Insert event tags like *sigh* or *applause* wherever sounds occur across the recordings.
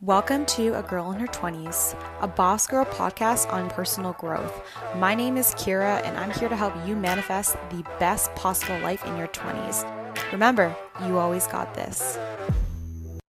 Welcome to A Girl in Her 20s, a Boss Girl podcast on personal growth. My name is Kira, and I'm here to help you manifest the best possible life in your 20s. Remember, you always got this.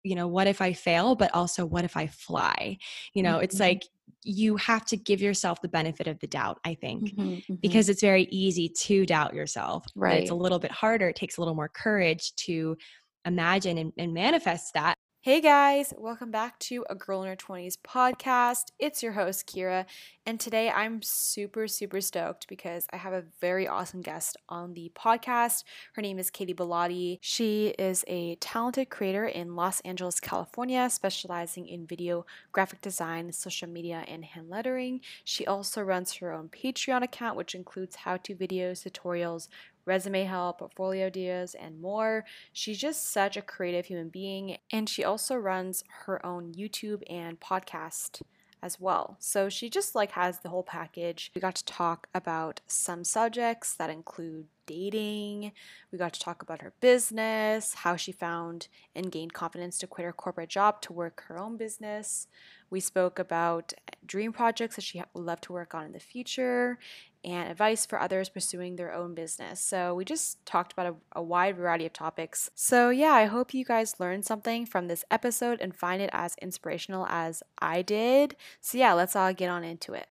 You know, what if I fail, but also what if I fly? You know, mm-hmm. it's like you have to give yourself the benefit of the doubt, I think, mm-hmm, mm-hmm. because it's very easy to doubt yourself. Right. It's a little bit harder. It takes a little more courage to imagine and, and manifest that Hey guys, welcome back to A Girl in Her 20s podcast. It's your host, Kira, and today I'm super, super stoked because I have a very awesome guest on the podcast. Her name is Katy Bellotte. She is a talented creator in Los Angeles, California, specializing in video, graphic design, social media, and hand lettering. She also runs her own Patreon account, which includes how to videos, tutorials, resume help, portfolio ideas, and more. She's just such a creative human being, and she also runs her own YouTube and podcast as well. So she just like has the whole package. We got to talk about some subjects that include dating. We got to talk about her business, how she found and gained confidence to quit her corporate job to work her own business. We spoke about dream projects that she would love to work on in the future and advice for others pursuing their own business. So, we just talked about a, a, wide variety of topics. So, yeah, I hope you guys learned something from this episode and find it as inspirational as I did. So, yeah, let's all get on into it.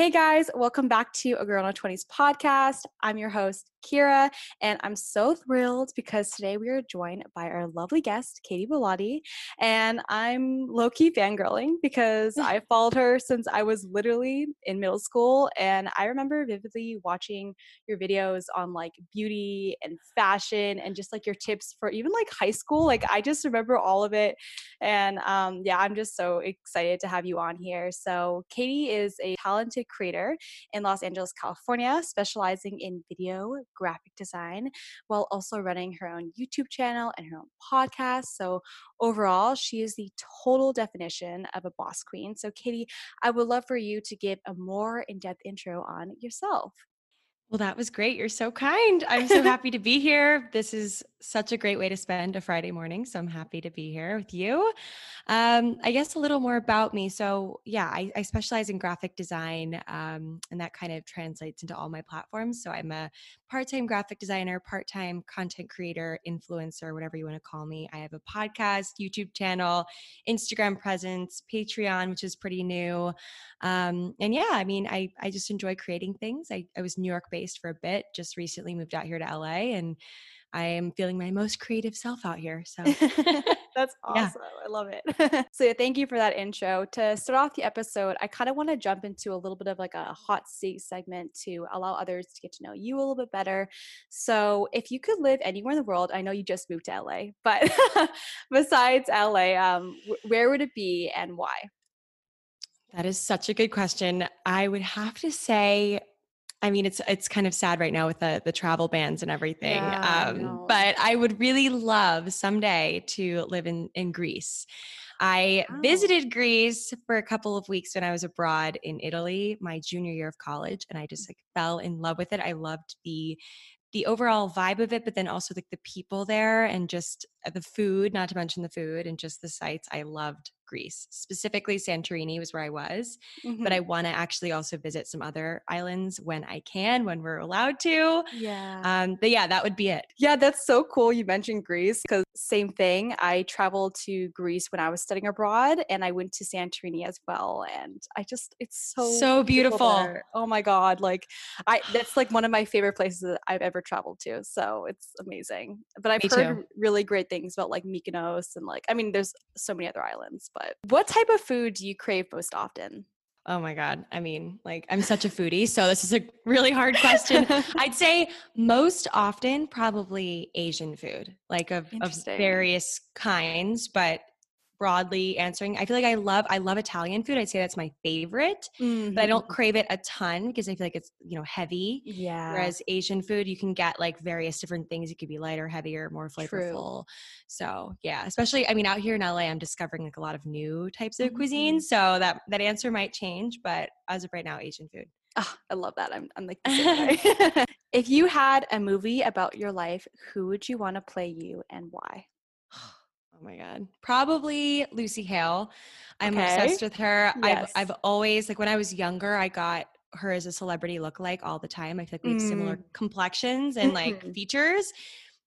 Hey guys, welcome back to A Girl in Her 20s podcast. I'm your host, Kira, and I'm so thrilled because today we are joined by our lovely guest, Katy Bellotte. And I'm low key fangirling because *laughs* I followed her since I was literally in middle school. And I remember vividly watching your videos on like beauty and fashion and just like your tips for even like high school. Like, I just remember all of it. And um, yeah, I'm just so excited to have you on here. So, Katy is a talented creator in Los Angeles, California, specializing in video graphic design while also running her own YouTube channel and her own podcast. So, overall, she is the total definition of a boss queen. So, Katy, I would love for you to give a more in depth intro on yourself. Well, that was great. You're so kind. I'm so *laughs* happy to be here. This is such a great way to spend a Friday morning. So I'm happy to be here with you. Um, I guess a little more about me. So, yeah, I, I specialize in graphic design, um, and that kind of translates into all my platforms. So I'm a part time graphic designer, part time content creator, influencer, whatever you want to call me. I have a podcast, YouTube channel, Instagram presence, Patreon, which is pretty new. Um, and yeah, I mean, I, I just enjoy creating things. I, I was New York based for a bit, just recently moved out here to LA, and I am feeling my most creative self out here. *laughs* So that's *laughs* awesome. Yeah. I love it. *laughs* so yeah, thank you for that intro. To start off the episode, I kind of want to jump into a little bit of like a hot seat segment to allow others to get to know you a little bit better. So if you could live anywhere in the world, I know you just moved to LA, but besides LA, um, where would it be and why? That is such a good question. I would have to say I mean, it's it's kind of sad right now with the the travel bans and everything. Yeah, um, I but I would really love someday to live in in Greece. I wow. visited Greece for a couple of weeks when I was abroad in Italy, my junior year of college, and I just like fell in love with it. I loved the the overall vibe of it, but then also like the people there and just uh, the food, not to mention the food and just the sights. I loved Greece. Specifically, Santorini was where I was, mm-hmm. but I want to actually also visit some other islands when I can, when we're allowed to. Yeah. Um, but yeah, that would be it. Yeah, that's so cool. You mentioned Greece because same thing. I traveled to Greece when I was studying abroad, and I went to Santorini as well. And I just, it's so so beautiful. beautiful oh my god, like I that's like one of my favorite places that I've ever traveled to. So it's amazing. But I've Me heard too. really great things about like Mykonos and like I mean, there's so many other islands. But what type of food do you crave most often? Oh my God. I mean, like, I'm such a foodie. So, this is a really hard question. *laughs* I'd say most often, probably Asian food, like of, of various kinds, but broadly answering i feel like i love i love italian food i'd say that's my favorite mm-hmm. but i don't mm-hmm. crave it a ton because i feel like it's you know heavy yeah whereas asian food you can get like various different things it could be lighter heavier more flavorful True. so yeah especially i mean out here in la i'm discovering like a lot of new types of mm-hmm. cuisine so that that answer might change but as of right now asian food Oh, I love that. I'm, I'm like, *laughs* *laughs* if you had a movie about your life, who would you want to play you and why? Oh my god, probably Lucy Hale. I'm okay. obsessed with her. Yes. I've I've always like when I was younger, I got her as a celebrity lookalike all the time. I feel like we have mm. similar complexions and like mm-hmm. features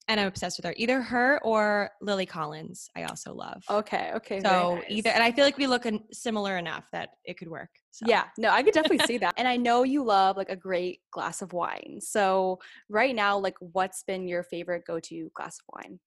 and I'm obsessed with her. Either her or Lily Collins, I also love. Okay, okay. So nice. either, and I feel like we look similar enough that it could work. So. Yeah, no, I could definitely see that. *laughs* And I know you love like a great glass of wine. So right now, like, what's been your favorite go-to glass of wine?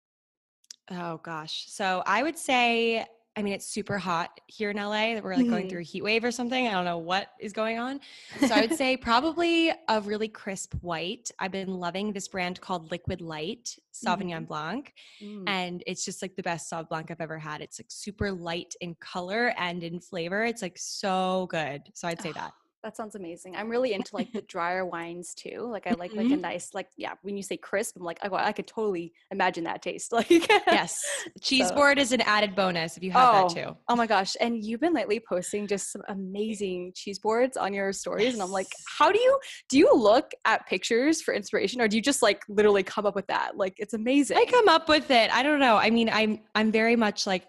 Oh gosh, so I would say I mean, it's super hot here in LA that we're like mm-hmm. going through a heat wave or something. I don't know what is going on. So I would *laughs* say probably a really crisp white. I've been loving this brand called Liquid Light Sauvignon mm-hmm. Blanc. Mm. And it's just like the best Sauv Blanc I've ever had. It's like super light in color and in flavor. It's like so good. So I'd say that. That sounds amazing. I'm really into like the *laughs* drier wines too. Like I like mm-hmm. like a mm-hmm. nice like yeah. When you say crisp, I'm like oh, I could totally imagine that taste. *laughs* Like yes, cheese so. board is an added bonus if you have oh, that too. Oh my gosh! And you've been lately posting just some amazing cheese boards on your stories, and I'm like, how do you do? You look at pictures for inspiration, or do you just like literally come up with that? Like it's amazing. I come up with it. I don't know. I mean, I'm I'm very much like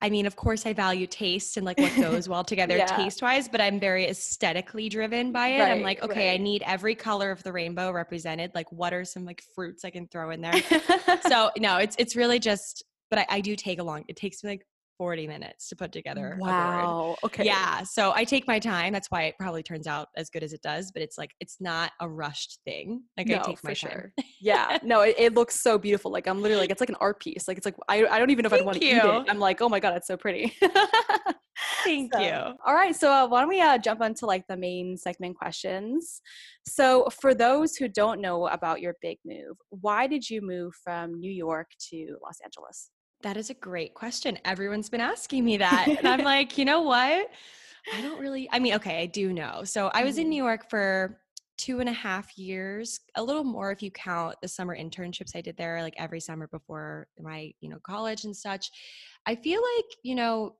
I mean, of course, I value taste and like what *laughs* goes well together yeah. taste wise, but I'm very aesthetically driven by it. Right, I'm like, okay, right. I need every color of the rainbow represented. Like, what are some like fruits I can throw in there? *laughs* so no, it's it's really just. But I, I do take a long. It takes me like 40 minutes to put together wow okay yeah so i take my time that's why it probably turns out as good as it does but it's like it's not a rushed thing like no, i take my sure. time yeah no it, it, looks so beautiful like i'm literally like it's like an art piece like it's like i, I don't even know if i want to eat it i'm like oh my god it's so pretty *laughs* Thank so, you. All right. So, uh, why don't we uh, jump into like the main segment questions? So, for those who don't know about your big move, why did you move from New York to Los Angeles? That is a great question. Everyone's been asking me that. and I'm *laughs* like, you know what? I don't really, I mean, okay, I do know. So I was in mm-hmm. New York for two and a half years, a little more if you count the summer internships I did there, like every summer before my, you know, college and such. I feel like, you know,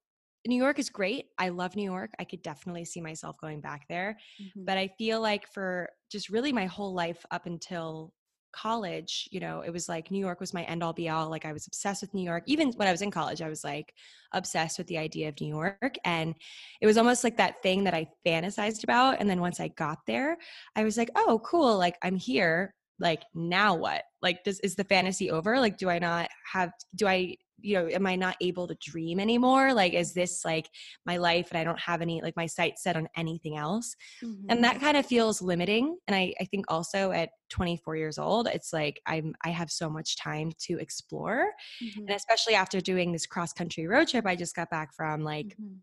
New York is great. I love New York. I could definitely see myself going back there. Mm-hmm. But I feel like for just really my whole life up until college, you know, it was like New York was my end all be all. Like I was obsessed with New York. Even when I was in college, I was like obsessed with the idea of New York. And it was almost like that thing that I fantasized about. And then once I got there, I was like, oh, cool. Like I'm here. Like now what? Like, does is the fantasy over? Like, do I not have do I you know am i not able to dream anymore like is this like my life and i don't have any like my sights set on anything else mm-hmm. and that kind of feels limiting and i i think also at 24 years old it's like i'm i have so much time to explore mm-hmm. and especially after doing this cross country road trip i just got back from like mm-hmm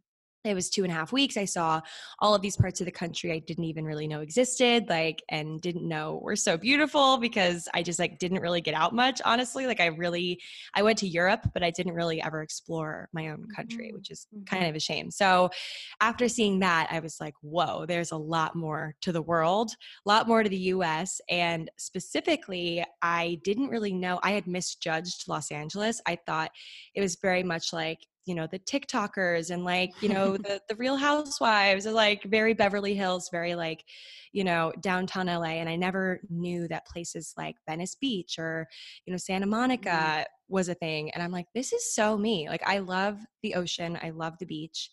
it was two and a half weeks i saw all of these parts of the country i didn't even really know existed like and didn't know were so beautiful because i just like didn't really get out much honestly like i really i went to europe but i didn't really ever explore my own country mm-hmm. which is kind of a shame so after seeing that i was like whoa there's a lot more to the world a lot more to the us and specifically i didn't really know i had misjudged los angeles i thought it was very much like you know the tiktokers and like you know the, the real housewives are like very beverly hills very like you know downtown la and i never knew that places like venice beach or you know santa mm-hmm. monica mm-hmm. was a thing and i'm like this is so me like i love the ocean i love the beach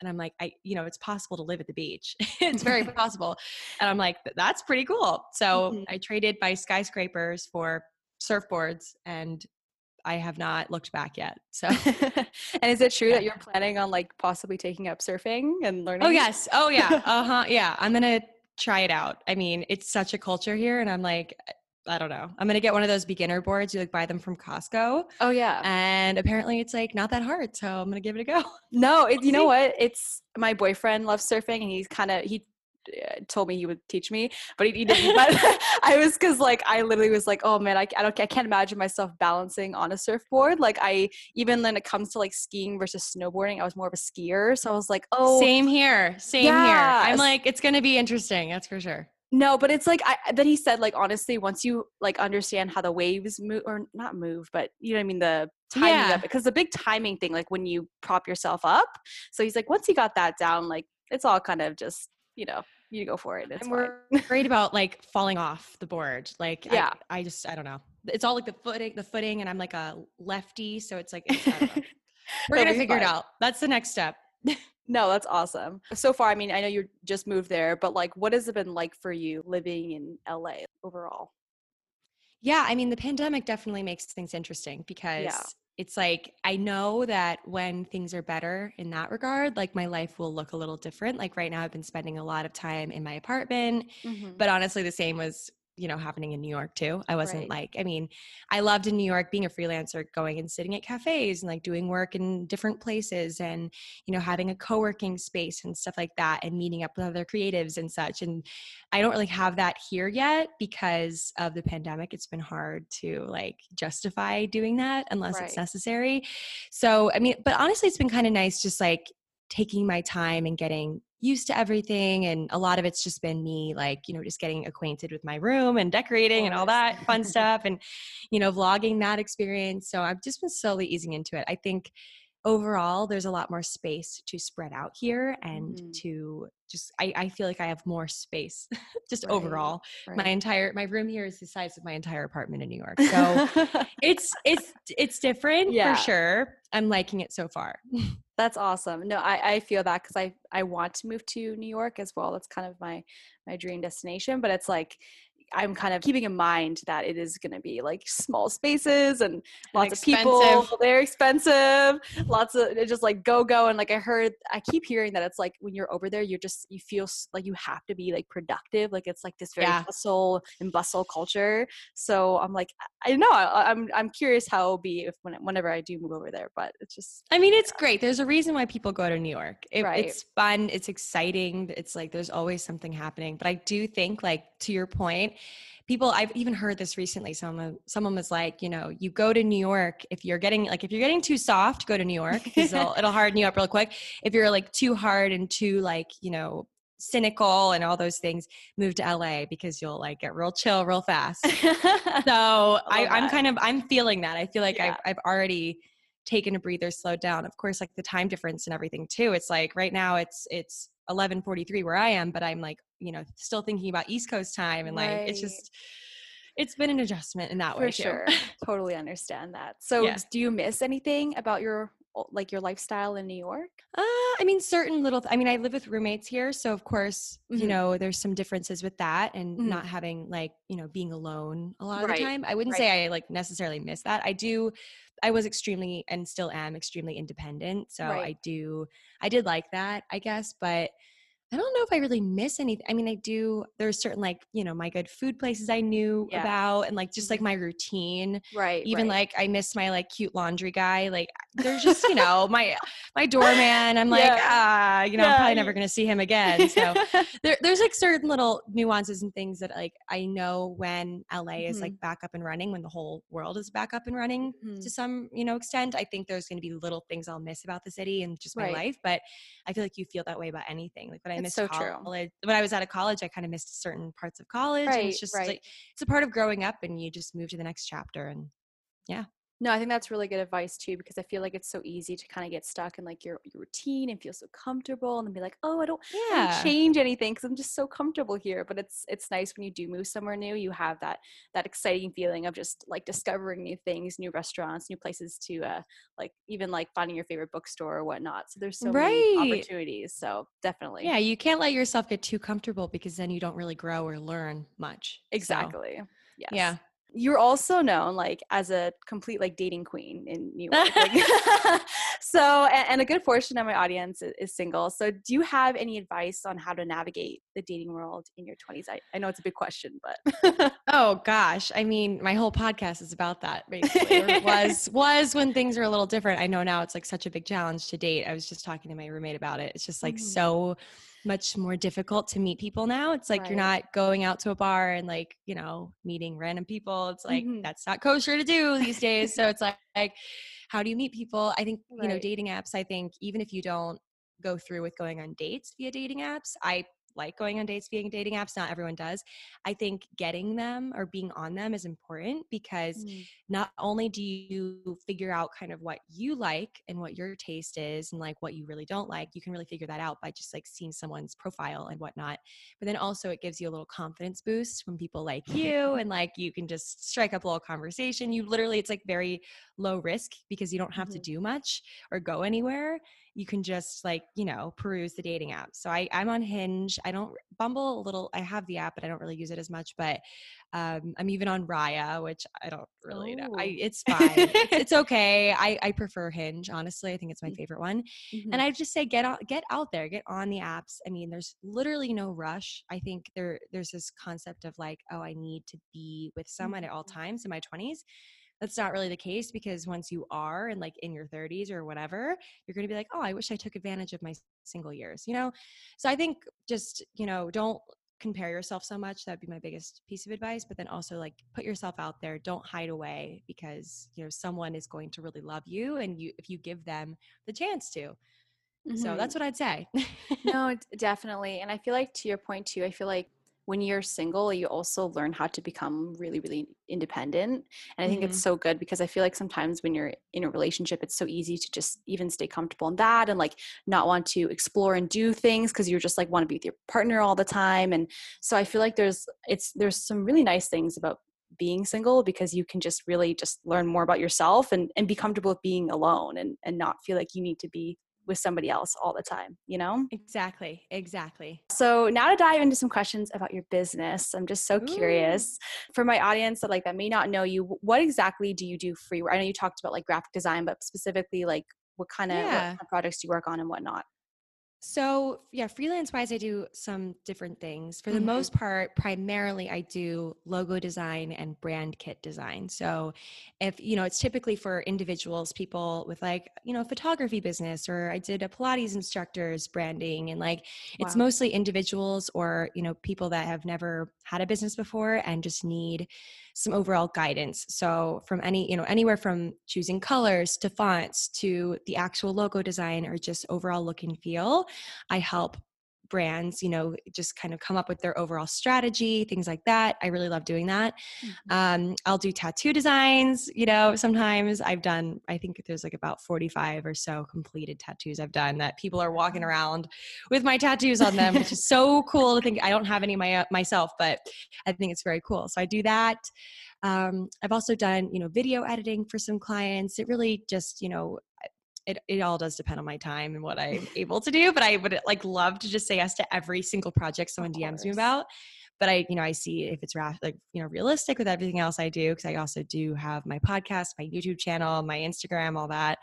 and i'm like i you know it's possible to live at the beach *laughs* it's very *laughs* possible and i'm like that's pretty cool so mm-hmm. i traded my skyscrapers for surfboards and I have not looked back yet. So, *laughs* and is it true that you're planning on like possibly taking up surfing and learning? Oh yes. Oh yeah. *laughs* Uh huh. Yeah. I'm gonna try it out. I mean, it's such a culture here, and I'm like, I don't know. I'm gonna get one of those beginner boards. You like buy them from Costco. Oh yeah. And apparently it's like not that hard, so I'm gonna give it a go. No, it, you know *laughs* what? It's my boyfriend loves surfing, and he's kind of he Eh, told me he would teach me, but he, he didn't. but *laughs* I was because like I literally was like, oh man, I, I don't I can't imagine myself balancing on a surfboard. Like I even when it comes to like skiing versus snowboarding, I was more of a skier, so I was like, oh, same here, same yeah. here. I'm like, it's gonna be interesting. That's for sure. No, but it's like I, then he said like honestly, once you like understand how the waves move or not move, but you know what I mean the timing yeah. of it because the big timing thing like when you prop yourself up. So he's like once he got that down, like it's all kind of just you know you go for it. It's and we're worried about like falling off the board. Like, yeah, I, I, just, I don't know. It's all like the footing, the footing, and I'm like a lefty, so it's like it's, *laughs* we're gonna figure fun. it out. That's the next step. *laughs* no, that's awesome. So far, I mean, I know you just moved there, but like, what has it been like for you living in LA overall? Yeah, I mean, the pandemic definitely makes things interesting because yeah it's like I know that when things are better in that regard, like my life will look a little different. Like right now, I've been spending a lot of time in my apartment, mm-hmm. but honestly, the same was you know happening in new york too i wasn't right. like i mean i loved in new york being a freelancer going and sitting at cafes and like doing work in different places and you know having a co-working space and stuff like that and meeting up with other creatives and such and i don't really have that here yet because of the pandemic it's been hard to like justify doing that unless right. it's necessary so i mean but honestly it's been kind of nice just like taking my time and getting used to everything and a lot of it's just been me like you know just getting acquainted with my room and decorating and all that fun *laughs* stuff and you know vlogging that experience so i've just been slowly easing into it i think overall there's a lot more space to spread out here and mm-hmm. to just I, I feel like i have more space *laughs* just right, overall. Right. my entire my room here is the size of my entire apartment in new york so *laughs* it's it's it's different yeah. for sure. I'm liking it so far. *laughs* That's awesome. No i i feel that because i i want to move to new york as well. That's kind of my my dream destination but it's like I'm kind of keeping in mind that it is going to be like small spaces and lots of people. They're expensive. Lots of just like go go and like I heard I keep hearing that it's like when you're over there you're just you feel like you have to be like productive. Like it's like this very yeah. hustle and bustle culture. So I'm like I know I, am I'm, I'm curious how it'll be if when, whenever I do move over there. But it's just I mean it's great. There's a reason why people go to New York. It, right. It's fun. It's exciting. It's like there's always something happening. But I do think like to your point people i've even heard this recently someone someone was like you know you go to new york if you're getting like if you're getting too soft go to new york because it'll, it'll harden you up real quick. If you're like too hard and too like you know cynical and all those things move to la because you'll like get real chill real fast. So *laughs* I, am kind of i'm feeling that. I feel like yeah. I've, I've already taken a breather slowed down. Of course like the time difference and everything too. It's like right now it's it's 11:43 where I am, but I'm like, you know, still thinking about East Coast time and like right. it's just it's been an adjustment in that way For way sure. *laughs* totally understand that. So yeah. do you miss anything about your like your lifestyle in New York? Uh, I mean, certain little. Th- I mean, I live with roommates here, so of course, mm-hmm. you know, there's some differences with that, and mm-hmm. not having like you know being alone a lot of right. the time. I wouldn't right. say I like necessarily miss that. I do. I was extremely and still am extremely independent, so right. I do. I did like that, I guess, but I don't know if I really miss anything. I mean, I do. There's certain like you know my good food places I knew yeah. about, and like just like mm-hmm. my routine. Right. Even right. like I miss my like cute laundry guy. Like there's just you *laughs* know my my doorman. I'm like yeah. ah, you know yeah. I'm probably never gonna see him again. So *laughs* there, there's like certain little nuances and things that like I know when LA mm-hmm. is like back up and running, when the whole world is back up and running mm-hmm. to some you know extent. I think there's gonna be little things I'll miss about the city and just my right. life, but I feel like you feel that way about anything. Like when I I missed so college. True. When I was out of college, I kind of missed certain parts of college. Right, it's just right. like it's a part of growing up and you just move to the next chapter and yeah. No, I think that's really good advice too because I feel like it's so easy to kind of get stuck in like your, your routine and feel so comfortable and then be like, oh, I don't, yeah. I don't change anything because I'm just so comfortable here. But it's it's nice when you do move somewhere new, you have that that exciting feeling of just like discovering new things, new restaurants, new places to uh like even like finding your favorite bookstore or whatnot. So there's so right. many opportunities. So definitely, yeah, you can't let yourself get too comfortable because then you don't really grow or learn much. Exactly. So. Yes. Yeah. You're also known like as a complete like dating queen in New York. Like, *laughs* *laughs* so, and, and, a good portion of my audience is, is, single. So, do you have any advice on how to navigate the dating world in your 20s? I, I know it's a big question, but *laughs* oh gosh, I mean, my whole podcast is about that. Basically, was was when things were a little different. I know now it's like such a big challenge to date. I was just talking to my roommate about it. It's just like mm-hmm. so much more difficult to meet people now. It's like right. you're not going out to a bar and like, you know, meeting random people. It's like mm-hmm. that's not kosher to do these days. so it's like, like, how do you meet people? I think, right. you know, dating apps, I think even if you don't go through with going on dates via dating apps, I like going on dates via dating apps. Not everyone does. I think getting them or being on them is important because mm. not only do you figure out kind of what you like and what your taste is and like what you really don't like, you can really figure that out by just like seeing someone's profile and whatnot. But then also it gives you a little confidence boost when people like you and like you can just strike up a little conversation. You literally, it's like very low risk because you don't have mm-hmm. to do much or go anywhere you can just like you know peruse the dating app. So I, i'm on hinge. I don't bumble a little i have the app but i don't really use it as much but um, i'm even on raya which i don't really know. I, it's fine. It's, it's, *laughs* okay. I, I prefer hinge honestly. I think it's my mm. favorite one. Mm-hmm. and i just say get out get out there. Get on the apps. I mean there's literally no rush. I think there there's this concept of like oh i need to be with someone mm-hmm. at all mm-hmm. times in my 20s that's not really the case because once you are and like in your 30s or whatever you're going to be like oh i wish i took advantage of my single years you know? So i think just you know don't compare yourself so much that'd be my biggest piece of advice but then also like put yourself out there don't hide away because you know someone is going to really love you and you if you give them the chance to. Mm-hmm. so that's what i'd say. No *laughs* definitely and i feel like to your point too i feel like when you're single, you also learn how to become really, really independent. And I think mm-hmm. it's so good because I feel like sometimes when you're in a relationship, it's so easy to just even stay comfortable in that and like not want to explore and do things because you're just like want to be with your partner all the time. And so I feel like there's it's there's some really nice things about being single because you can just really just learn more about yourself and, and be comfortable with being alone and, and not feel like you need to be with somebody else all the time, you know? Exactly. Exactly. So now to dive into some questions about your business. I'm just so Ooh. curious for my audience that like that may not know you, what exactly do you do free? I know you talked about like graphic design, but specifically like what kind of, yeah. what kind of projects do you work on and whatnot? So, yeah, freelance wise, I do some different things. For the mm-hmm. most part, primarily I do logo design and brand kit design. So, if you know, it's typically for individuals, people with like, you know, photography business, or I did a Pilates instructor's branding, and like wow. it's mostly individuals or, you know, people that have never had a business before and just need some overall guidance. So from any, you know, anywhere from choosing colors to fonts to the actual logo design or just overall look and feel, I help brands you know just kind of come up with their overall strategy things like that i really love doing that. Mm-hmm. um, i'll do tattoo designs you know sometimes. I've done i think there's like about 45 or so completed tattoos i've done that people are walking around with my tattoos on them which is *laughs* so cool to think i don't have any my, uh, myself but i think it's very cool. So i do that. Um, I've also done, you know, video editing for some clients. It really just, you know, it, it all does depend on my time and what I'm able to do. But I would like love to just say yes to every single project someone DMs me about. But I, you know, I see if it's like, you know, realistic with everything else I do, because I also do have my podcast, my YouTube channel, my Instagram, all that.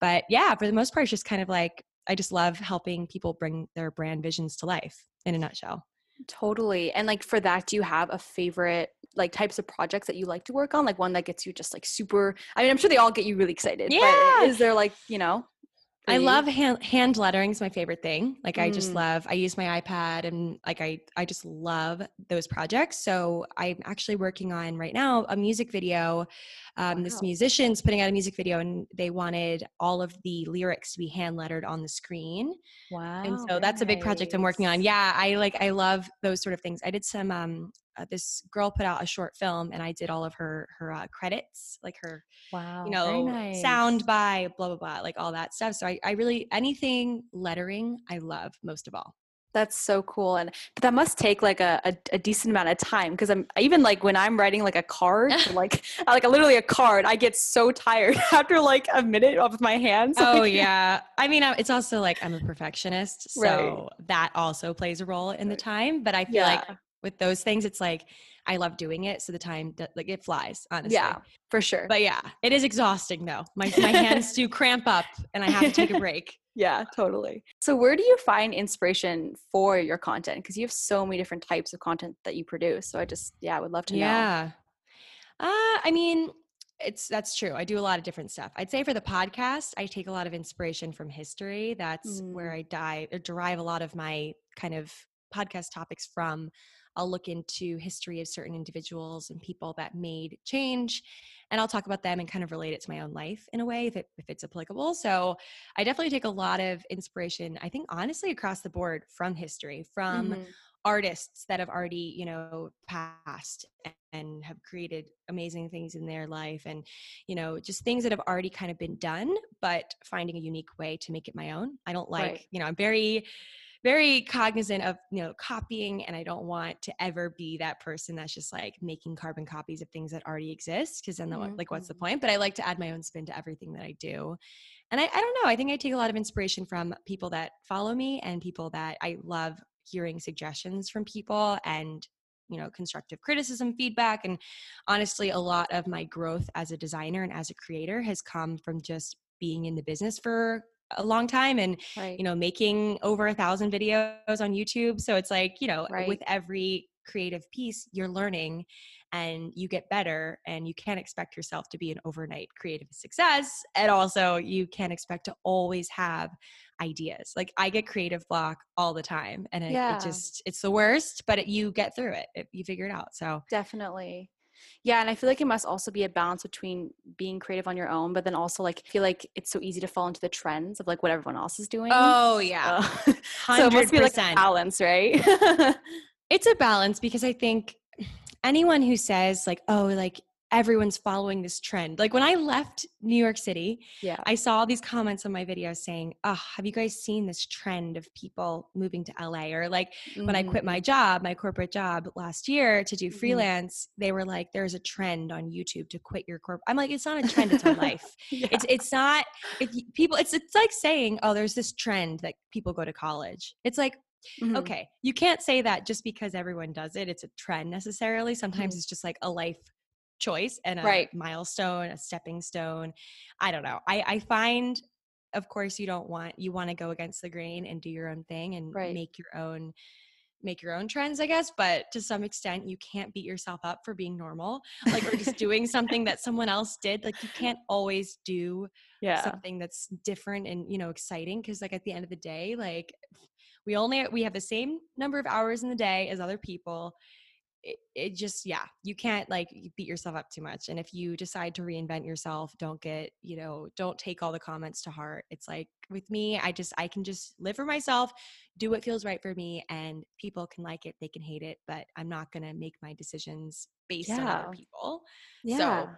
But yeah, for the most part, it's just kind of like I just love helping people bring their brand visions to life in a nutshell. Totally. And like for that, do you have a favorite like types of projects that you like to work on? Like one that gets you just like super I mean, I'm sure they all get you really excited. Yeah. is there like, you know, I love hand, hand lettering is my favorite thing. Like mm. I just mm. love I use my iPad and like I I just love those projects. So I'm actually working on right now a music video. Um, wow. This musician's putting out a music video and they wanted all of the lyrics to be hand lettered on the screen. Wow. And so that's nice. a big project I'm working on. Yeah, I like I love those sort of things. I did some um uh, this girl put out a short film and I did all of her her uh, credits, like her wow, you know nice. sound by blah blah blah, like all that stuff. So I, I really anything lettering I love most of all. That's so cool, and but that must take like a, a, a decent amount of time because I'm even like when I'm writing like a card, *laughs* like like a, literally a card, I get so tired *laughs* after like a minute of my hands. *laughs* Oh yeah, I mean it's also like I'm a perfectionist, so right. that also plays a role in the time. But I feel yeah. like with those things, it's like I love doing it. So the time like it flies, honestly. Yeah, for sure. But yeah, it is exhausting though. My my *laughs* hands do cramp up and I have to take a break. *laughs* yeah, totally. So where do you find inspiration for your content? Because you have so many different types of content that you produce. So I just yeah, I would love to know. Yeah. Uh, I mean, it's that's true. I do a lot of different stuff. I'd say for the podcast, I take a lot of inspiration from history. That's mm. where I die or derive a lot of my kind of podcast topics from I'll look into history of certain individuals and people that made change and I'll talk about them and kind of relate it to my own life in a way if, it, if it's applicable. So I definitely take a lot of inspiration, I think honestly across the board from history, from mm-hmm. artists that have already, you know, passed and have created amazing things in their life and you know just things that have already kind of been done but finding a unique way to make it my own i don't like right. you know i'm very very cognizant of you know copying and i don't want to ever be that person that's just like making carbon copies of things that already exist because then mm-hmm. like what's the point but i like to add my own spin to everything that i do and I, I don't know i think i take a lot of inspiration from people that follow me and people that i love hearing suggestions from people and you know constructive criticism feedback and honestly a lot of my growth as a designer and as a creator has come from just being in the business for a long time and right. you know making over a thousand videos on youtube so it's like you know right. with every creative piece you're learning and you get better and you can't expect yourself to be an overnight creative success and also you can't expect to always have ideas like i get creative block all the time and it, yeah. it just it's the worst but it, you get through it. it you figure it out so definitely yeah, and I feel like it must also be a balance between being creative on your own, but then also like feel like it's so easy to fall into the trends of like what everyone else is doing. Oh yeah, uh, so, *laughs* so it must be like a balance, right? *laughs* it's a balance because I think anyone who says like, oh, like everyone's following this trend. Like when I left New York City, yeah, I saw all these comments on my videos saying, "Oh, have you guys seen this trend of people moving to LA?" Or like mm-hmm. when I quit my mm. job, my corporate job last year to do mm-hmm. freelance, mm-hmm. they were like, "There's a trend on YouTube to quit your corp." I'm like, "It's not a trend; it's a *laughs* life. yeah. It's it's not. If people, it's it's like saying, "Oh, there's this trend that people go to college." It's like Mm-hmm. Okay, you can't say that just because everyone does it. It's a trend necessarily. Sometimes mm-hmm. it's just like a life choice and a right. milestone, a stepping stone. I don't know. I, I find, of course, you don't want, you want to go against the grain and do your own thing and right. make your own make your own trends i guess but to some extent you can't beat yourself up for being normal like or just doing something that *laughs* someone else did like you can't always do yeah. something that's different and you know exciting because like at the end of the day like we only we have the same number of hours in the day as other people it, it just yeah you can't like beat yourself up too much and if you decide to reinvent yourself don't get you know don't take all the comments to heart it's like with me i just i can just live for myself do what feels right for me and people can like it they can hate it but i'm not going to make my decisions based yeah. on other people yeah so,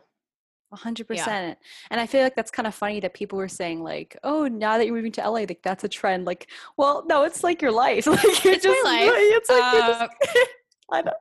100% yeah. and i feel like that's kind of funny that people were saying like oh now that you're moving to la like that's a trend like well no it's like your life *laughs* like you're it's just my life. it's like uh, *laughs* just, I don't.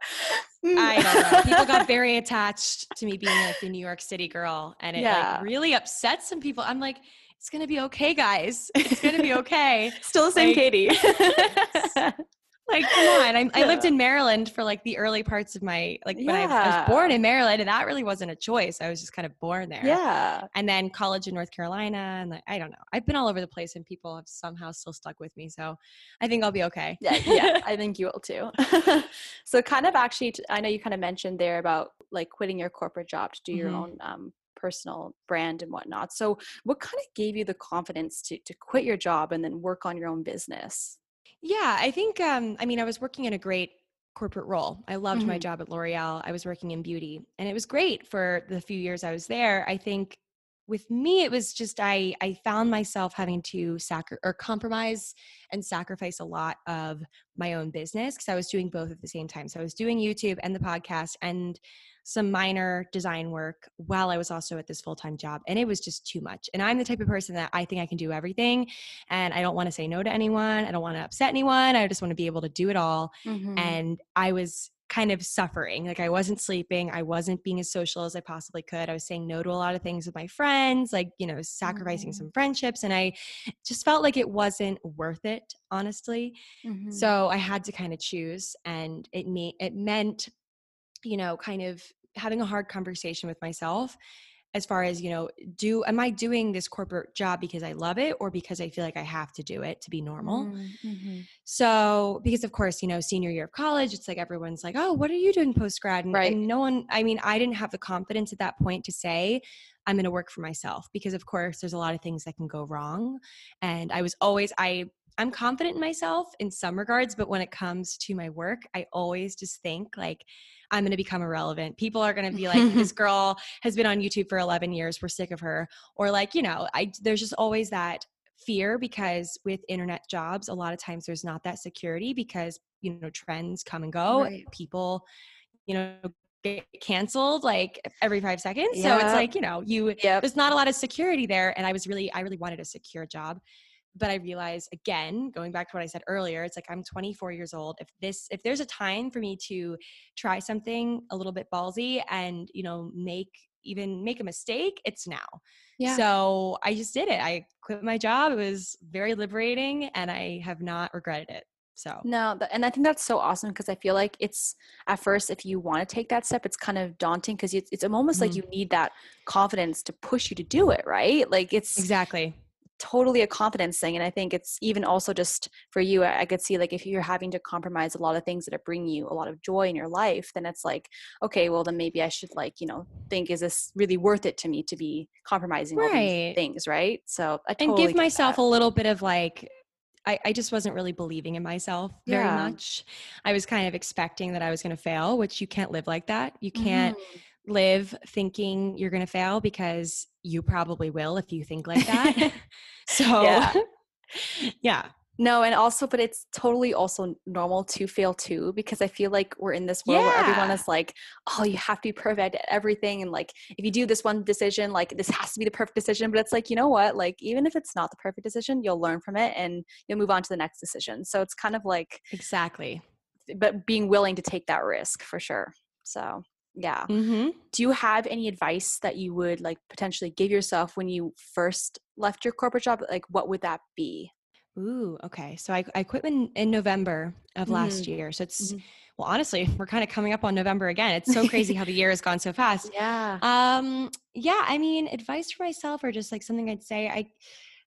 Mm. I don't know. People got very *laughs* attached to me being like the New York City girl, and it yeah. like really upset some people. I'm like, it's gonna be okay, guys. It's gonna be okay. Still the same like, Katy. *laughs* *laughs* like come on. I, I, lived in maryland for like the early parts of my like when I, I, was born in maryland and that really wasn't a choice. I was just kind of born there. Yeah. And then college in north carolina and like, i don't know. I've been all over the place and people have somehow still stuck with me so i think i'll be okay. Yeah yeah *laughs* i think you will too. *laughs* So kind of actually i know you kind of mentioned there about like quitting your corporate job to do your mm-hmm. own um, personal brand and whatnot. So what kind of gave you the confidence to to quit your job and then work on your own business yeah, I think, um, I mean, I was working in a great corporate role. I loved mm-hmm. my job at L'Oreal. I was working in beauty and it was great for the few years I was there. I think with me it was just I I found myself having to sacri- or compromise and sacrifice a lot of my own business because I was doing both at the same time. So I was doing YouTube and the podcast and some minor design work while I was also at this full time job. And it was just too much. And I'm the type of person that I think I can do everything. And I don't want to say no to anyone. I don't want to upset anyone. I just want to be able to do it all. Mm-hmm. And I was kind of suffering. Like I wasn't sleeping. I wasn't being as social as I possibly could. I was saying no to a lot of things with my friends, like, you know, sacrificing mm-hmm. some friendships. And I just felt like it wasn't worth it, honestly. Mm-hmm. So I had to kind of choose. And it me it meant, you know, kind of having a hard conversation with myself as far as you know do am i doing this corporate job because i love it or because i feel like i have to do it to be normal mm-hmm. so because of course you know senior year of college it's like everyone's like oh what are you doing post grad and, right. and no one i mean i didn't have the confidence at that point to say i'm going to work for myself because of course there's a lot of things that can go wrong and i was always i I'm confident in myself in some regards, but when it comes to my work, I always just think like I'm going to become irrelevant. People are going to be like, this *laughs* girl has been on YouTube for 11 years. We're sick of her. Or like, you know, I, there's just always that fear because with internet jobs, a lot of times there's not that security because, you know, trends come and go. Right. People, you know, get canceled like every five seconds. Yep. So it's like, you know, you, yep. there's not a lot of security there. And I was really, I really wanted a secure job but I realize again, going back to what I said earlier, it's like I'm 24 years old. If this, if there's a time for me to try something a little bit ballsy and, you know, make even make a mistake, it's now. Yeah. So I just did it. I quit my job. It was very liberating and I have not regretted it. So no, and I think that's so awesome because I feel like it's at first if you want to take that step, it's kind of daunting because it's, it's almost mm-hmm. like you need that confidence to push you to do it, right? Like it's exactly totally a confidence thing and i think it's even also just for you I, could see like if you're having to compromise a lot of things that are bring you a lot of joy in your life then it's like okay well then maybe i should like you know think is this really worth it to me to be compromising right. all these things right so I totally and give myself that. a little bit of like I, I, just wasn't really believing in myself very yeah. much. I was kind of expecting that I was going to fail, which you can't live like that. You can't mm-hmm live thinking you're going to fail because you probably will if you think like that. *laughs* *laughs* so, yeah. *laughs* yeah. No, and also, but it's totally also normal to fail too, because I feel like we're in this world yeah. where everyone is like, oh, you have to be perfect at everything. And like, if you do this one decision, like, this has to be the perfect decision. But it's like, you know what? Like, even if it's not the perfect decision, you'll learn from it and you'll move on to the next decision. So it's kind of like, exactly. But being willing to take that risk for sure. So, yeah. Mm-hmm. do you have any advice that you would like potentially give yourself when you first left your corporate job? Like what would that be? Ooh okay. So i, I quit in, in november of mm-hmm. last year. So it's mm-hmm. well honestly *laughs* we're kind of coming up on november again. It's so crazy how the year has gone so fast. Yeah. Um yeah i mean advice for myself or just like something i'd say i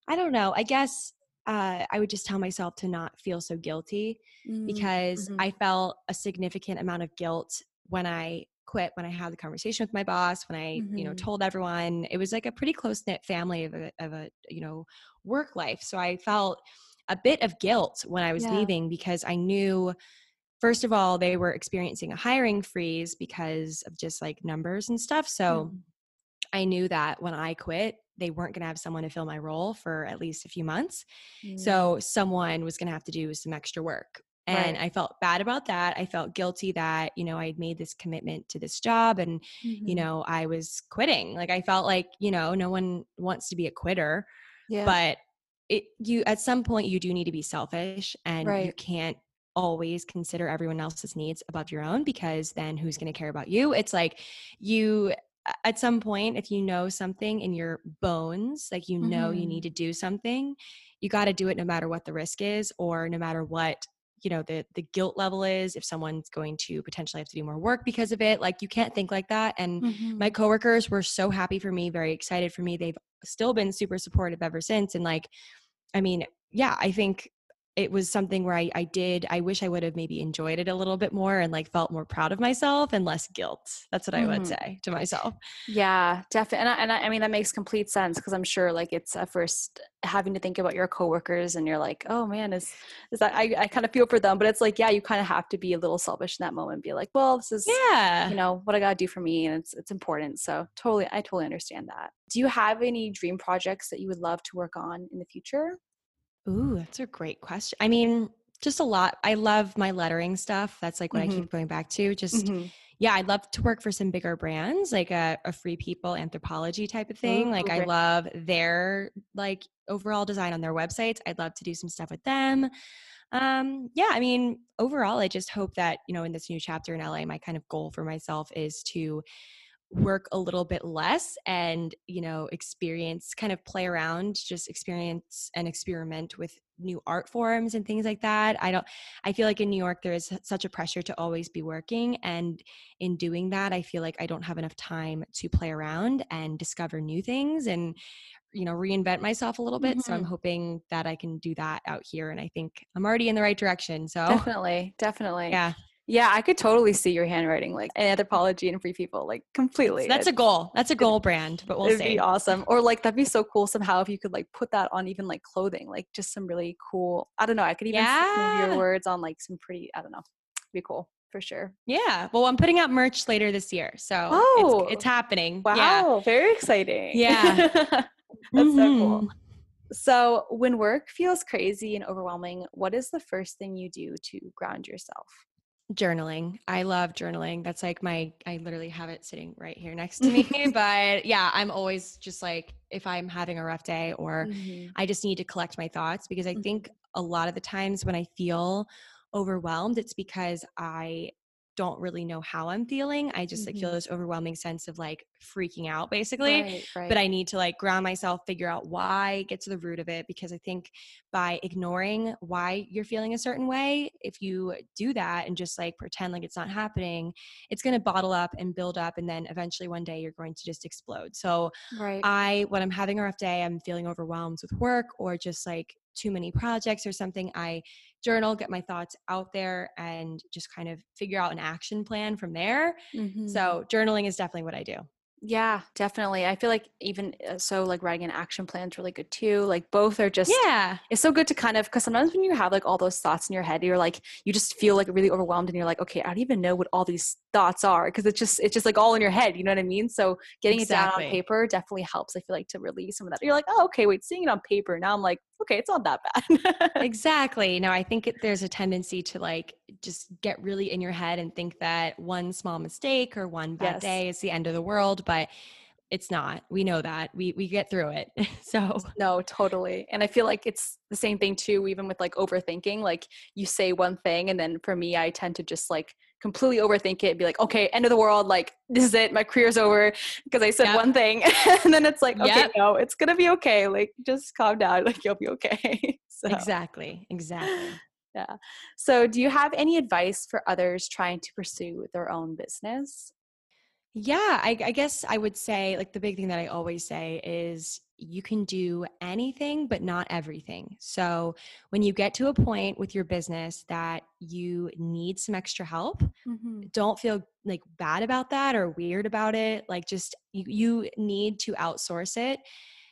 i don't know. I guess uh, I would just tell myself to not feel so guilty mm, because mm-hmm. I felt a significant amount of guilt when I quit when I had the conversation with my boss, when I, mm-hmm. you know, mm-hmm. told everyone. It was like a pretty close knit family of a, of a, you know, work life. So I felt a bit of guilt when I was yeah. leaving because I knew, first of all, they were experiencing a hiring freeze because of just like numbers and stuff. So mm-hmm. I knew that when I quit, they weren't going to have someone to fill my role for at least a few months. Mm-hmm. So someone was going to have to do some extra work and right. i felt bad about that i felt guilty that you know i had made this commitment to this job and mm-hmm. you know i was quitting like i felt like you know no one wants to be a quitter yeah. but it you at some point you do need to be selfish and right. you can't always consider everyone else's needs above your own because then who's going to care about you it's like you at some point if you know something in your bones like you know mm-hmm. you need to do something you got to do it no matter what the risk is or no matter what you know the the guilt level is if someone's going to potentially have to do more work because of it like you can't think like that. And mm-hmm. my coworkers were so happy for me very excited for me. They've still been super supportive ever since. And like i mean yeah i think it was something where I, I did i wish i would have maybe enjoyed it a little bit more and like felt more proud of myself and less guilt. That's what mm-hmm. i would mm-hmm. say to myself. Yeah definitely and I, and I, I mean that makes complete sense because i'm sure like it's at first having to think about your coworkers and you're like oh man is is that i, I kind of feel for them but it's like yeah you kind of have to be a little selfish in that moment be like well this is yeah. you know what i gotta do for me and it's it's important. So totally i totally understand that. Do you have any dream projects that you would love to work on in the future Ooh, that's a great question. I mean, just a lot. I love my lettering stuff. That's like what mm-hmm. I keep going back to. Just mm-hmm. yeah, I'd love to work for some bigger brands, like a, a free people Anthropologie type of thing. Ooh, like I love their like overall design on their websites. I'd love to do some stuff with them. Um, yeah, I mean, overall, I just hope that, you know, in this new chapter in LA, my kind of goal for myself is to work a little bit less and you know experience kind of play around just experience and experiment with new art forms and things like that i don't i feel like in new york there is such a pressure to always be working and in doing that i feel like i don't have enough time to play around and discover new things and you know reinvent myself a little bit mm-hmm. so i'm mm-hmm. hoping that i can do that out here and i think i'm already in the right direction so definitely definitely yeah Yeah, I could totally see your handwriting like Anthropologie and Free People, like completely. That's a goal. That's a goal brand, but we'll it'd see. It'd be awesome. Or like that'd be so cool somehow if you could like put that on even like clothing, like just some really cool. I don't know. I could even yeah. your words on like some pretty. I don't know. It'd be cool for sure. Yeah. Well, I'm putting out merch later this year, so oh, it's, it's happening. Wow, yeah. very exciting. Yeah, *laughs* that's mm-hmm. so cool. So, when work feels crazy and overwhelming, what is the first thing you do to ground yourself? Journaling. I love journaling. That's like my I literally have it sitting right here next to me. *laughs* but yeah, I'm always just like if I'm having a rough day or mm-hmm. I just need to collect my thoughts because I mm-hmm. think a lot of the times when I feel overwhelmed, it's because I don't really know how I'm feeling. I just mm-hmm. like feel mm-hmm. this overwhelming sense of like freaking out basically. Right, right. But I need to like ground myself, figure out why, get to the root of it because I think by ignoring why you're feeling a certain way, if you do that and just like pretend like it's not happening, it's going to bottle up and build up and then eventually one day you're going to just explode. So right. I when I'm having a rough day, I'm feeling overwhelmed with work or just like too many projects or something, I journal, get my thoughts out there, and just kind of figure out an action plan from there. Mm-hmm. So, journaling is definitely what I do. Yeah, definitely. I feel like even uh, so, like writing an action plan is really good too. Like both are just yeah. It's so good to kind of because sometimes when you have like all those thoughts in your head, you're like you just feel like really overwhelmed, and you're like, okay, I don't even know what all these thoughts are because it's just it's just like all in your head. You know what I mean? So getting exactly. it down on paper definitely helps. I feel like to release some of that. You're like, oh, okay, wait, seeing it on paper now, I'm like, okay, it's not that bad. *laughs* exactly. No, I think it, there's a tendency to like just get really in your head and think that one small mistake or one bad yes. day is the end of the world, but it's not. We know that. We we get through it. *laughs* so No, totally. And I feel like it's the same thing too even with like overthinking. Like you say one thing and then for me I tend to just like completely overthink it and be like, okay, end of the world, like this is it, my career's over because I said yep. one thing. *laughs* and then it's like, okay, yep. no, it's gonna be okay. Like just calm down, *laughs* like you'll be okay. *laughs* so. Exactly. Exactly. Yeah. So do you have any advice for others trying to pursue their own business? Yeah, I, I, guess I would say, like, the big thing that I always say is you can do anything, but not everything. So, when you get to a point with your business that you need some extra help, mm-hmm. don't feel like bad about that or weird about it. Like, just you, you need to outsource it.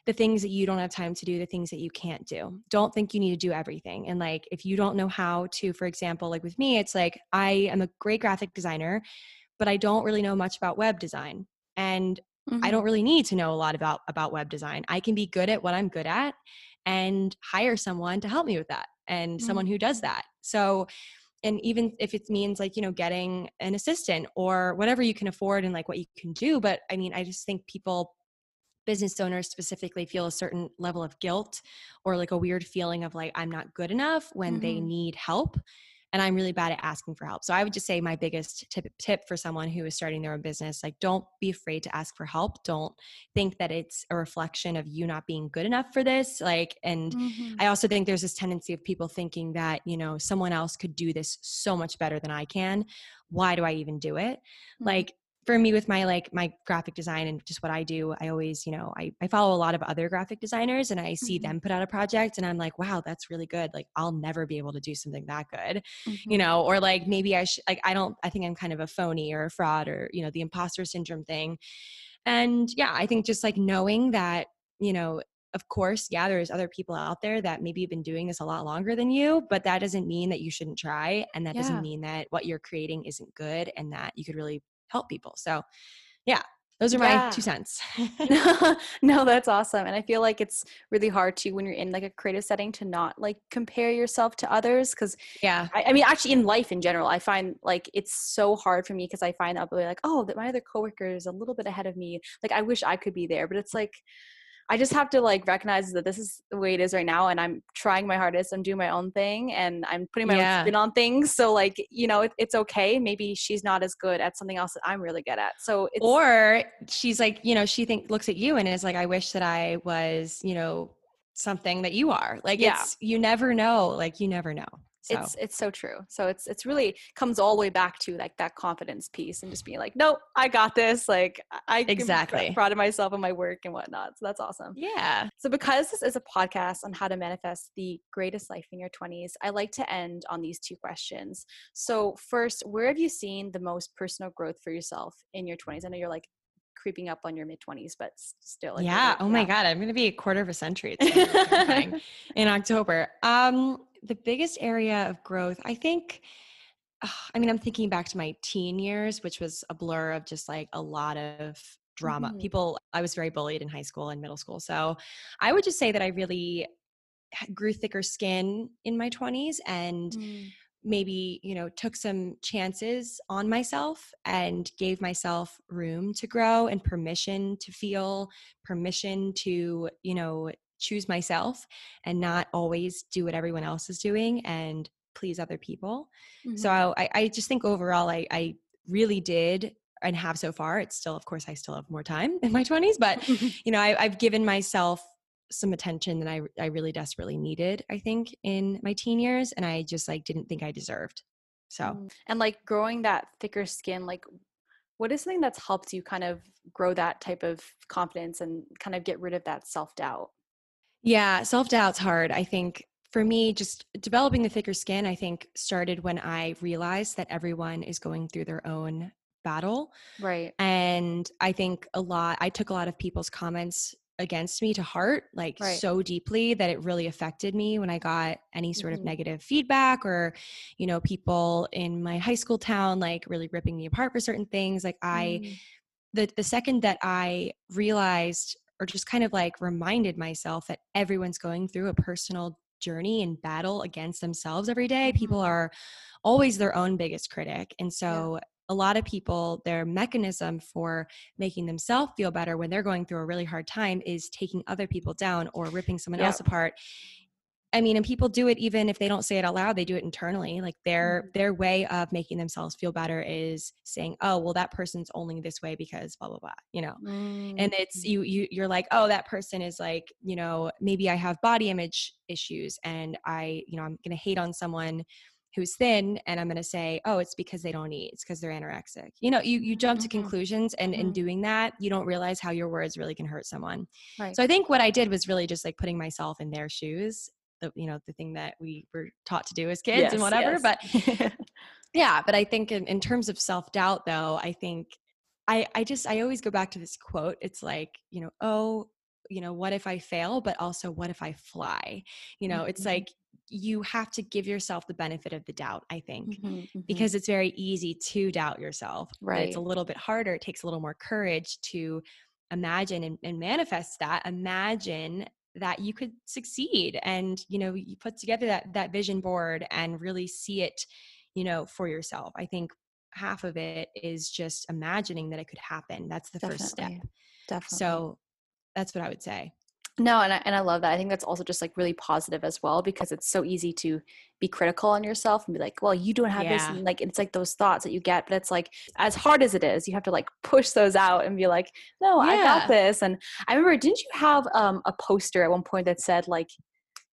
The things that you don't have time to do, the things that you can't do. Don't think you need to do everything. And, like, if you don't know how to, for example, like with me, it's like I am a great graphic designer but I don't really know much about web design. And mm-hmm. I don't really need to know a lot about about web design. I can be good at what I'm good at and hire someone to help me with that and mm-hmm. someone who does that. So and even if it means like you know getting an assistant or whatever you can afford and like what you can do but i mean i just think people business owners specifically feel a certain level of guilt or like a weird feeling of like i'm not good enough when mm-hmm. they need help and I'm really bad at asking for help. So I would just say my biggest tip, tip for someone who is starting their own business, like don't be afraid to ask for help. Don't think that it's a reflection of you not being good enough for this. Like, and mm-hmm. I also think there's this tendency of people thinking that, you know, someone else could do this so much better than I can. Why do I even do it? Mm-hmm. Like, for me with my like my graphic design and just what I do, I always, you know, I, I follow a lot of other graphic designers and I see mm-hmm. them put out a project and I'm like, wow, that's really good. Like I'll never be able to do something that good, mm-hmm. you know, or like maybe I should like I don't I think I'm kind of a phony or a fraud or, you know, the imposter syndrome thing. And yeah, I think just like knowing that, you know, of course, yeah, there's other people out there that maybe have been doing this a lot longer than you, but that doesn't mean that you shouldn't try. And that yeah. doesn't mean that what you're creating isn't good and that you could really help people. So, yeah, those are yeah. my two cents. *laughs* *laughs* no, that's awesome. And I feel like it's really hard to when you're in like a creative setting to not like compare yourself to others. Cause yeah, I, I mean, actually in life in general, I find like it's so hard for me because I find out like, oh, that my other coworker is a little bit ahead of me. Like I wish I could be there, but it's like I just have to like recognize that this is the way it is right now, and I'm trying my hardest. I'm doing my own thing, and I'm putting my yeah. own spin on things. So like you know, it, it's okay. Maybe she's not as good at something else that I'm really good at. So or she's like, you know, she think looks at you and is like, I wish that I was, you know, something that you are. Like yeah. it's you never know. Like you never know. So. It's it's so true. So it's it's really comes all the way back to like that confidence piece and just being like, nope, I got this. Like I exactly proud of myself and my work and whatnot. So that's awesome. Yeah. So because this is a podcast on how to manifest the greatest life in your twenties, I like to end on these two questions. So first, where have you seen the most personal growth for yourself in your twenties? I know you're like creeping up on your mid 20s but still like, yeah oh yeah. my god i'm going to be a quarter of a century *laughs* in october um the biggest area of growth, I think, I mean, I'm thinking back to my teen years, which was a blur of just like a lot of drama. Mm-hmm. People, I was very bullied in high school and middle school. So I would just say that I really grew thicker skin in my 20s and mm. maybe, you know, took some chances on myself and gave myself room to grow and permission to feel, permission to, you know, choose myself and not always do what everyone else is doing and please other people. Mm-hmm. So I, I just think overall, I, I really did and have so far. It's still, of course, I still have more time *laughs* in my 20s, but *laughs* you know, I, I've given myself some attention that I, I really desperately needed, I think, in my teen years. And I just like didn't think I deserved. So, mm. and like growing that thicker skin, like what is something that's helped you kind of grow that type of confidence and kind of get rid of that self doubt? Yeah, self doubt's hard. I think for me, just developing the thicker skin, I think started when I realized that everyone is going through their own battle. Right. And I think a lot, I took a lot of people's comments against me to heart like right. so deeply that it really affected me when i got any sort mm-hmm. of negative feedback or you know people in my high school town like really ripping me apart for certain things like i mm. the the second that i realized or just kind of like reminded myself that everyone's going through a personal journey and battle against themselves every day. People mm-hmm. are always their own biggest critic. And so yeah. a lot of people, their mechanism for making themselves feel better when they're going through a really hard time is taking other people down or ripping someone yeah. else apart. I mean, and people do it even if they don't say it out loud, they do it internally. Like their mm-hmm. their way of making themselves feel better is saying, "Oh, well that person's only this way because blah blah blah," you know. Mm-hmm. And it's you you you're like, "Oh, that person is like, you know, maybe I have body image issues and I, you know, I'm going to hate on someone who's thin and I'm going to say, "Oh, it's because they don't eat. It's because they're anorexic." You know, you you jump mm-hmm. to conclusions and in mm-hmm. doing that, you don't realize how your words really can hurt someone. Right. So I think what I did was really just like putting myself in their shoes the you know the thing that we were taught to do as kids yes, and whatever yes. but *laughs* yeah but i think in, in terms of self-doubt though i think i i just i always go back to this quote it's like you know oh you know what if i fail but also what if i fly you know mm-hmm. it's like you have to give yourself the benefit of the doubt i think mm-hmm, mm-hmm. because it's very easy to doubt yourself right it's a little bit harder it takes a little more courage to imagine and, and manifest that imagine that you could succeed and you know you put together that that vision board and really see it you know for yourself i think half of it is just imagining that it could happen that's the Definitely. first step Definitely. so that's what i would say no, and I, and I love that. I think that's also just like really positive as well because it's so easy to be critical on yourself and be like, well, you don't have yeah. this. And like, it's like those thoughts that you get, but it's like, as hard as it is, you have to like *laughs* push those out and be like, no, yeah. I got this. And I remember, didn't you have um, a poster at one point that said like,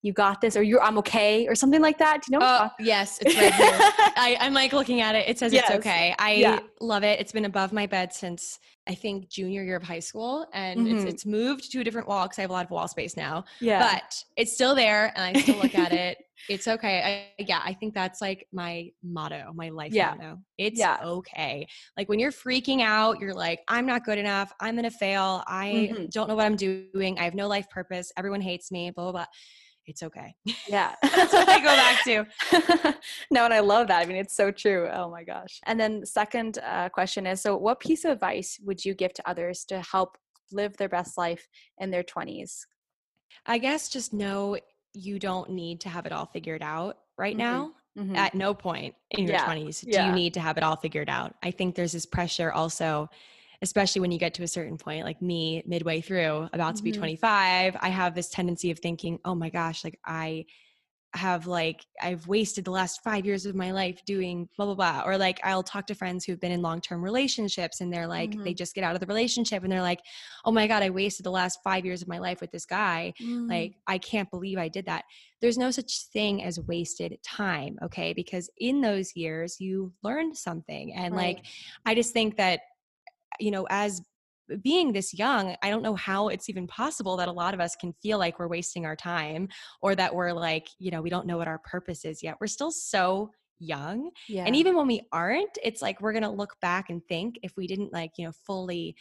you got this or you're I'm okay or something like that. Do you know? Oh, yes, it's right here. *laughs* I, am like looking at it. It says yes. it's okay. I yeah. love it. It's been above my bed since I think junior year of high school and mm-hmm. it's, it's moved to a different wall because I have a lot of wall space now. Yeah. But it's still there and I still look at it. *laughs* It's okay. I, yeah, I think that's like my motto, my life yeah. motto. It's yeah. okay. Like when you're freaking out, you're like, I'm not good enough. I'm going to fail. I mm-hmm. don't know what I'm doing. I have no life purpose. Everyone hates me, blah, blah, blah it's okay. Yeah. *laughs* That's what I go back to. *laughs* no, and I love that. I mean, it's so true. Oh my gosh. And then second uh, question is so what piece of advice would you give to others to help live their best life in their 20s? I guess just know you don't need to have it all figured out right mm-hmm. now. Mm-hmm. At no point in your yeah. 20s do yeah. you need to have it all figured out. I think there's this pressure also especially when you get to a certain point like me midway through about mm-hmm. to be mm-hmm. 25 i have this tendency of thinking oh my gosh like i have like I've wasted the last 5 years of my life doing blah blah blah or like I'll talk to friends who've been in long-term relationships and they're like mm-hmm. they just get out of the relationship and they're like oh my god I wasted the last 5 years of my life with this guy mm. like I can't believe I did that there's no such thing as wasted time okay because in those years you learned something and right. like I just think that you know as being this young, I don't know how it's even possible that a lot of us can feel like we're wasting our time or that we're like, you know, we don't know what our purpose is yet. We're still so young. Yeah. And even when we aren't, it's like we're going to look back and think if we didn't like, you know, fully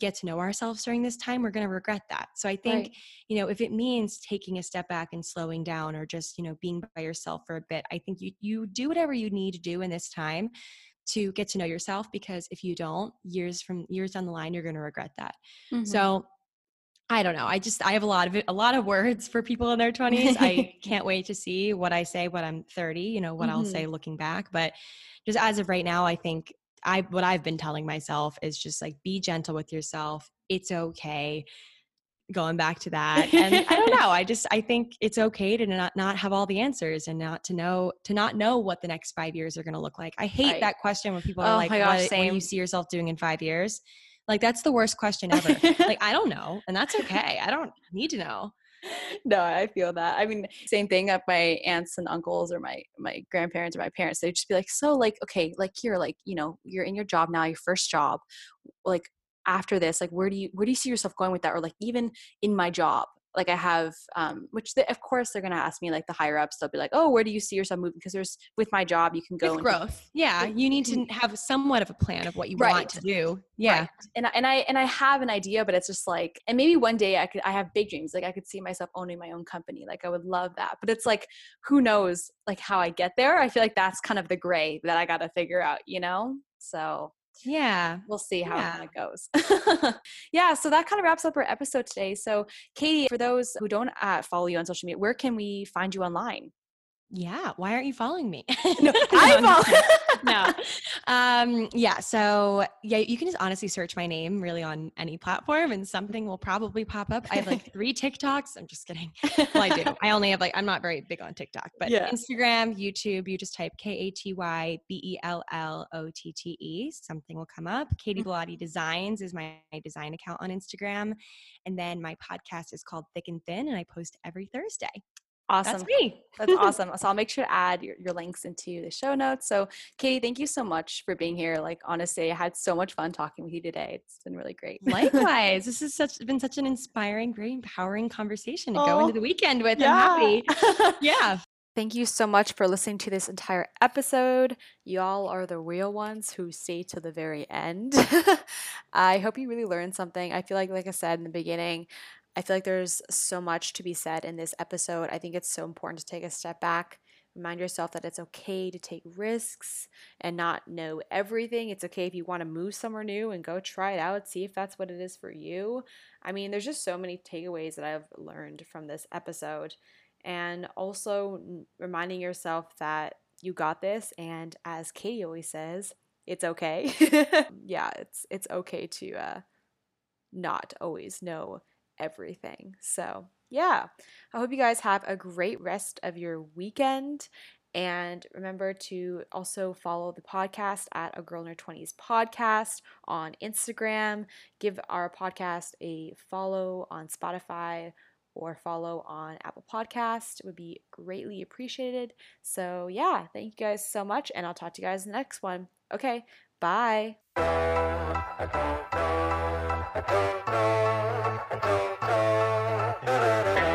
get to know ourselves during this time, we're going to regret that. So I think, right. you know, if it means taking a step back and slowing down or just, you know, being by yourself for a bit, I think you you do whatever you need to do in this time to get to know yourself because if you don't years from years down the line you're going to regret that mm-hmm. so i don't know i just i have a lot of a lot of words for people in their 20s i *laughs* can't wait to see what i say when i'm 30 you know what mm-hmm. i'll say looking back but just as of right now i think i what i've been telling myself is just like be gentle with yourself it's okay going back to that and i don't know i *laughs* just i think it's okay to not not have all the answers and not to know to not know what the next five years are going to look like. I hate right. that question when people are oh like gosh, what, what do you see yourself doing in five years? Like that's the worst question ever. Like i don't know and that's okay i don't need to know. No i feel that i mean same thing of my aunts and uncles or my my grandparents or my parents they'd just be like so like okay like you're like you know you're in your job now your first job like after this like where do you where do you see yourself going with that or like even in my job like I have, um, which they, of course they're going to ask me like the higher ups. They'll be like, "Oh, where do you see yourself moving?" Because there's with my job, you can go with growth. Yeah, you need to have somewhat of a plan of what you right. want to do. Yeah, right. and and I and I have an idea, but it's just like, and maybe one day I could. I have big dreams. Like I could see myself owning my own company. Like I would love that. But it's like, who knows? Like how I get there. I feel like that's kind of the gray that I got to figure out. You know. So yeah. We'll see how yeah. it goes. *laughs* yeah. So that kind of wraps up our episode today. So, Katy, for those who don't uh, follow you on social media, where can we find you online? Yeah why aren't you following me? *laughs* *laughs* No i follow *laughs* no. Um yeah so yeah you can just honestly search my name really on any platform and something will probably pop up. I have like three tiktoks. I'm just kidding. Well i do. I only have like i'm not very big on tiktok but yeah. instagram youtube you just type k-a-t-y-b-e-l-l-o-t-t-e something will come up. Katy mm-hmm. Bellotte designs is my design account on instagram and then my podcast is called thick and thin and i post every thursday Awesome. That's me. *laughs* That's awesome. So I'll make sure to add your, your links into the show notes. So Katy, thank you so much for being here. Like honestly, I had so much fun talking with you today. It's been really great. *laughs* Likewise. this has such been such an inspiring, very empowering conversation to oh, go into the weekend with. Yeah. I'm happy. *laughs* yeah. Thank you so much for listening to this entire episode. Y'all are the real ones who stay to the very end. I hope you really learned something. I feel like, like I said in the beginning, I feel like there's so much to be said in this episode. I think it's so important to take a step back, remind yourself that it's okay to take risks and not know everything. It's okay if you want to move somewhere new and go try it out, see if that's what it is for you. I mean, there's just so many takeaways that I've learned from this episode. And also reminding yourself that you got this and as Katy always says, it's okay. *laughs* yeah, it's it's okay to uh not always know everything. So, yeah, I hope you guys have a great rest of your weekend. And remember to also follow the podcast at A Girl in Her 20s podcast on Instagram. Give our podcast a follow on Spotify or follow on Apple Podcast. It would be greatly appreciated. So, yeah, thank you guys so much. And I'll talk to you guys in the next one. Okay, Bye. I don't know. I don't know. I don't know.